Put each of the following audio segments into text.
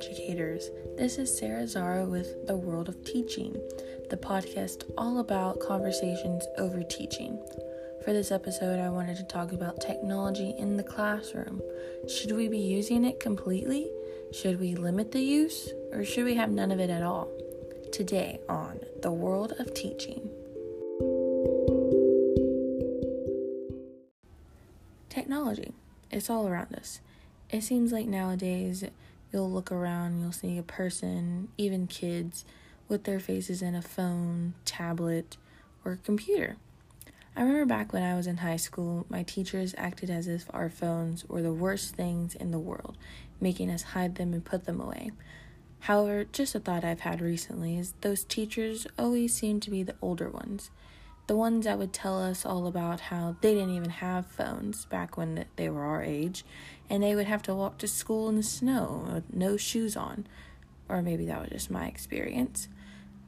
educators. This is Sarah Zaro with The World of Teaching, the podcast all about conversations over teaching. For this episode, I wanted to talk about technology in the classroom. Should we be using it completely? Should we limit the use? Or should we have none of it at all? Today on The World of Teaching. Technology. It's all around us. It seems like nowadays you'll look around, you'll see a person, even kids, with their faces in a phone, tablet, or computer. I remember back when I was in high school, my teachers acted as if our phones were the worst things in the world, making us hide them and put them away. However, just a thought I've had recently is those teachers always seem to be the older ones. The ones that would tell us all about how they didn't even have phones back when they were our age, and they would have to walk to school in the snow with no shoes on. Or maybe that was just my experience.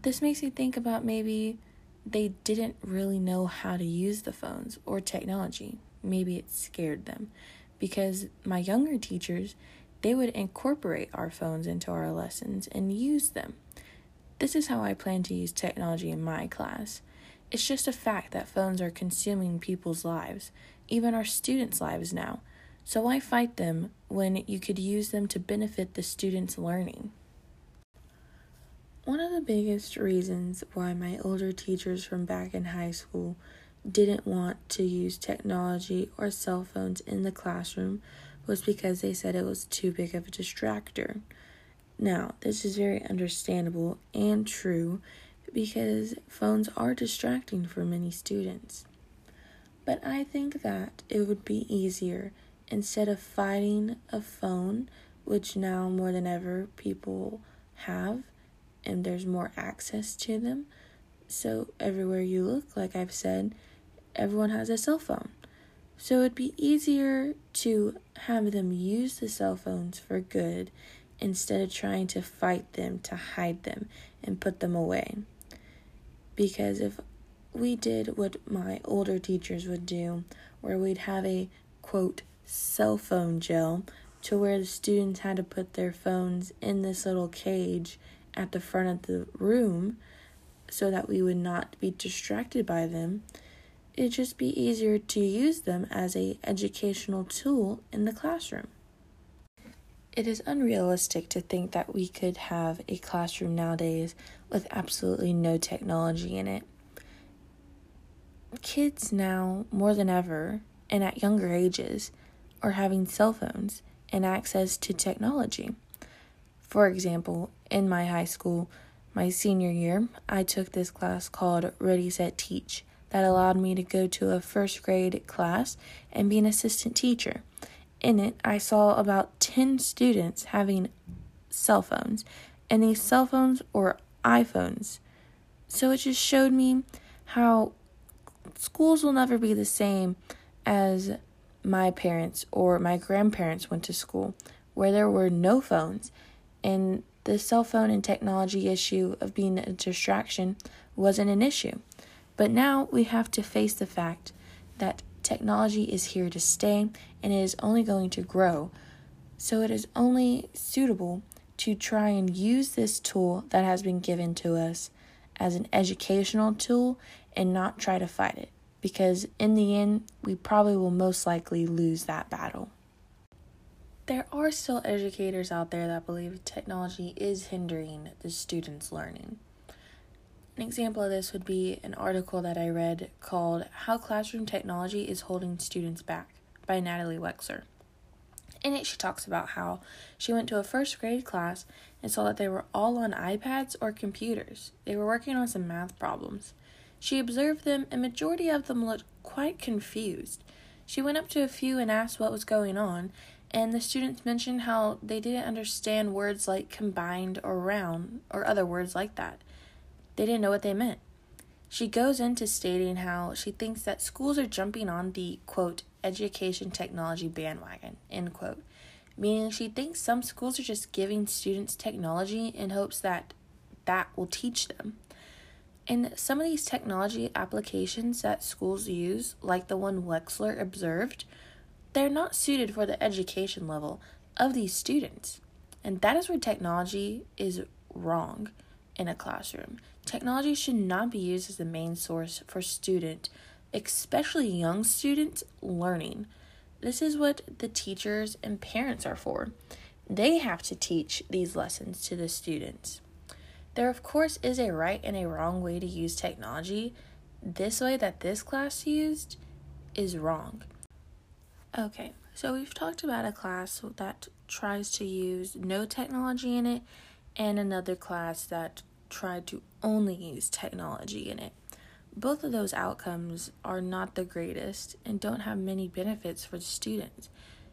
This makes me think about maybe they didn't really know how to use the phones or technology. Maybe it scared them. Because my younger teachers, they would incorporate our phones into our lessons and use them. This is how I plan to use technology in my class. It's just a fact that phones are consuming people's lives, even our students' lives now. So why fight them when you could use them to benefit the students' learning? One of the biggest reasons why my older teachers from back in high school didn't want to use technology or cell phones in the classroom was because they said it was too big of a distractor. Now, this is very understandable and true because phones are distracting for many students. But I think that it would be easier instead of fighting a phone, which now more than ever people have, and there's more access to them. So, everywhere you look, like I've said, everyone has a cell phone. So, it'd be easier to have them use the cell phones for good instead of trying to fight them, to hide them, and put them away. Because if we did what my older teachers would do, where we'd have a quote cell phone jail to where the students had to put their phones in this little cage at the front of the room so that we would not be distracted by them it'd just be easier to use them as a educational tool in the classroom it is unrealistic to think that we could have a classroom nowadays with absolutely no technology in it kids now more than ever and at younger ages are having cell phones and access to technology. For example, in my high school, my senior year, I took this class called Ready Set Teach that allowed me to go to a first grade class and be an assistant teacher. In it, I saw about 10 students having cell phones, and these cell phones were iPhones. So it just showed me how schools will never be the same as my parents or my grandparents went to school where there were no phones and the cell phone and technology issue of being a distraction wasn't an issue. But now we have to face the fact that technology is here to stay and it is only going to grow. So it is only suitable to try and use this tool that has been given to us as an educational tool and not try to fight it because in the end, we probably will most likely lose that battle. There are still educators out there that believe technology is hindering the students' learning. An example of this would be an article that I read called How Classroom Technology is Holding Students Back by Natalie Wexler. In it, she talks about how she went to a first grade class and saw that they were all on iPads or computers. They were working on some math problems. She observed them, and majority of them looked quite confused. She went up to a few and asked what was going on, and the students mentioned how they didn't understand words like combined or round or other words like that. They didn't know what they meant. She goes into stating how she thinks that schools are jumping on the quote education technology bandwagon end quote meaning she thinks some schools are just giving students technology in hopes that that will teach them and some of these technology applications that schools use, like the one Wexler observed, they're not suited for the education level of these students. And that is where technology is wrong in a classroom. Technology should not be used as the main source for student, especially young students, learning. This is what the teachers and parents are for. They have to teach these lessons to the students. There, of course, is a right and a wrong way to use technology. This way that this class used is wrong. Okay, so we've talked about a class that tries to use no technology in it and another class that tried to only use technology in it. Both of those outcomes are not the greatest and don't have many benefits for the students.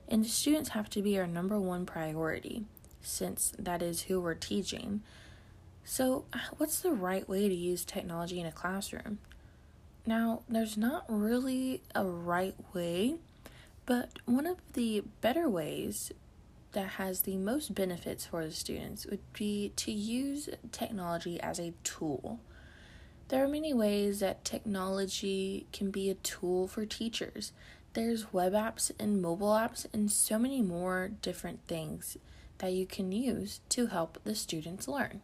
And the students have to be our number one priority, since that is who we're teaching. So, what's the right way to use technology in a classroom? Now, there's not really a right way, but one of the better ways that has the most benefits for the students would be to use technology as a tool. There are many ways that technology can be a tool for teachers. There's web apps and mobile apps and so many more different things that you can use to help the students learn.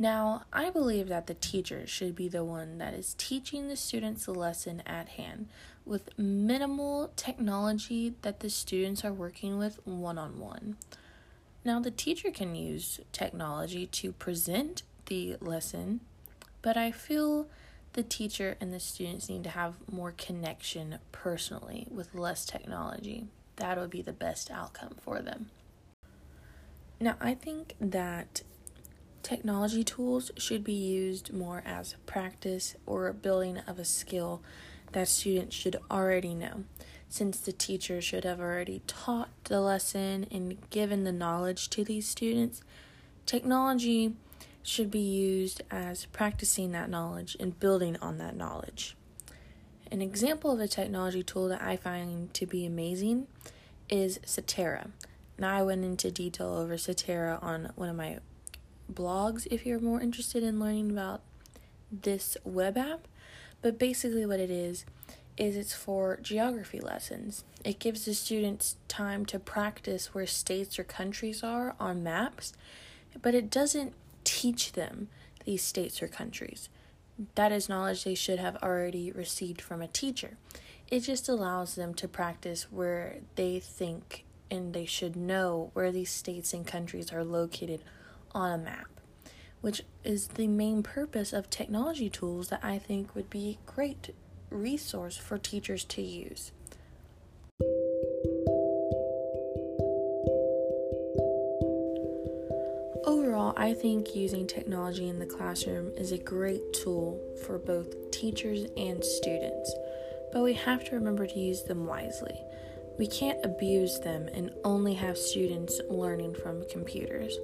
Now, I believe that the teacher should be the one that is teaching the students the lesson at hand with minimal technology that the students are working with one on one. Now, the teacher can use technology to present the lesson, but I feel the teacher and the students need to have more connection personally with less technology. That would be the best outcome for them. Now, I think that Technology tools should be used more as practice or building of a skill that students should already know, since the teacher should have already taught the lesson and given the knowledge to these students. Technology should be used as practicing that knowledge and building on that knowledge. An example of a technology tool that I find to be amazing is Seterra. Now, I went into detail over Seterra on one of my blogs if you're more interested in learning about this web app. But basically, what it is, is it's for geography lessons. It gives the students time to practice where states or countries are on maps, but it doesn't teach them these states or countries. That is knowledge they should have already received from a teacher. It just allows them to practice where they think and they should know where these states and countries are located on a map, which is the main purpose of technology tools that I think would be a great resource for teachers to use. Overall, I think using technology in the classroom is a great tool for both teachers and students, but we have to remember to use them wisely. We can't abuse them and only have students learning from computers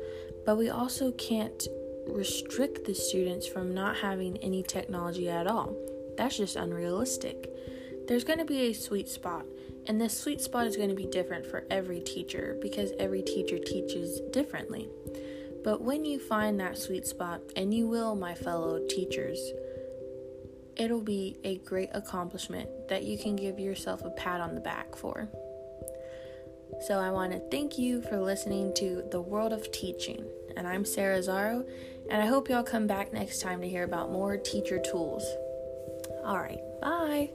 but we also can't restrict the students from not having any technology at all. That's just unrealistic. There's going to be a sweet spot, and this sweet spot is going to be different for every teacher because every teacher teaches differently. But when you find that sweet spot, and you will, my fellow teachers, it'll be a great accomplishment that you can give yourself a pat on the back for. So I want to thank you for listening to The World of Teaching. And I'm Sarah Zaro, and I hope y'all come back next time to hear about more teacher tools. All right, bye.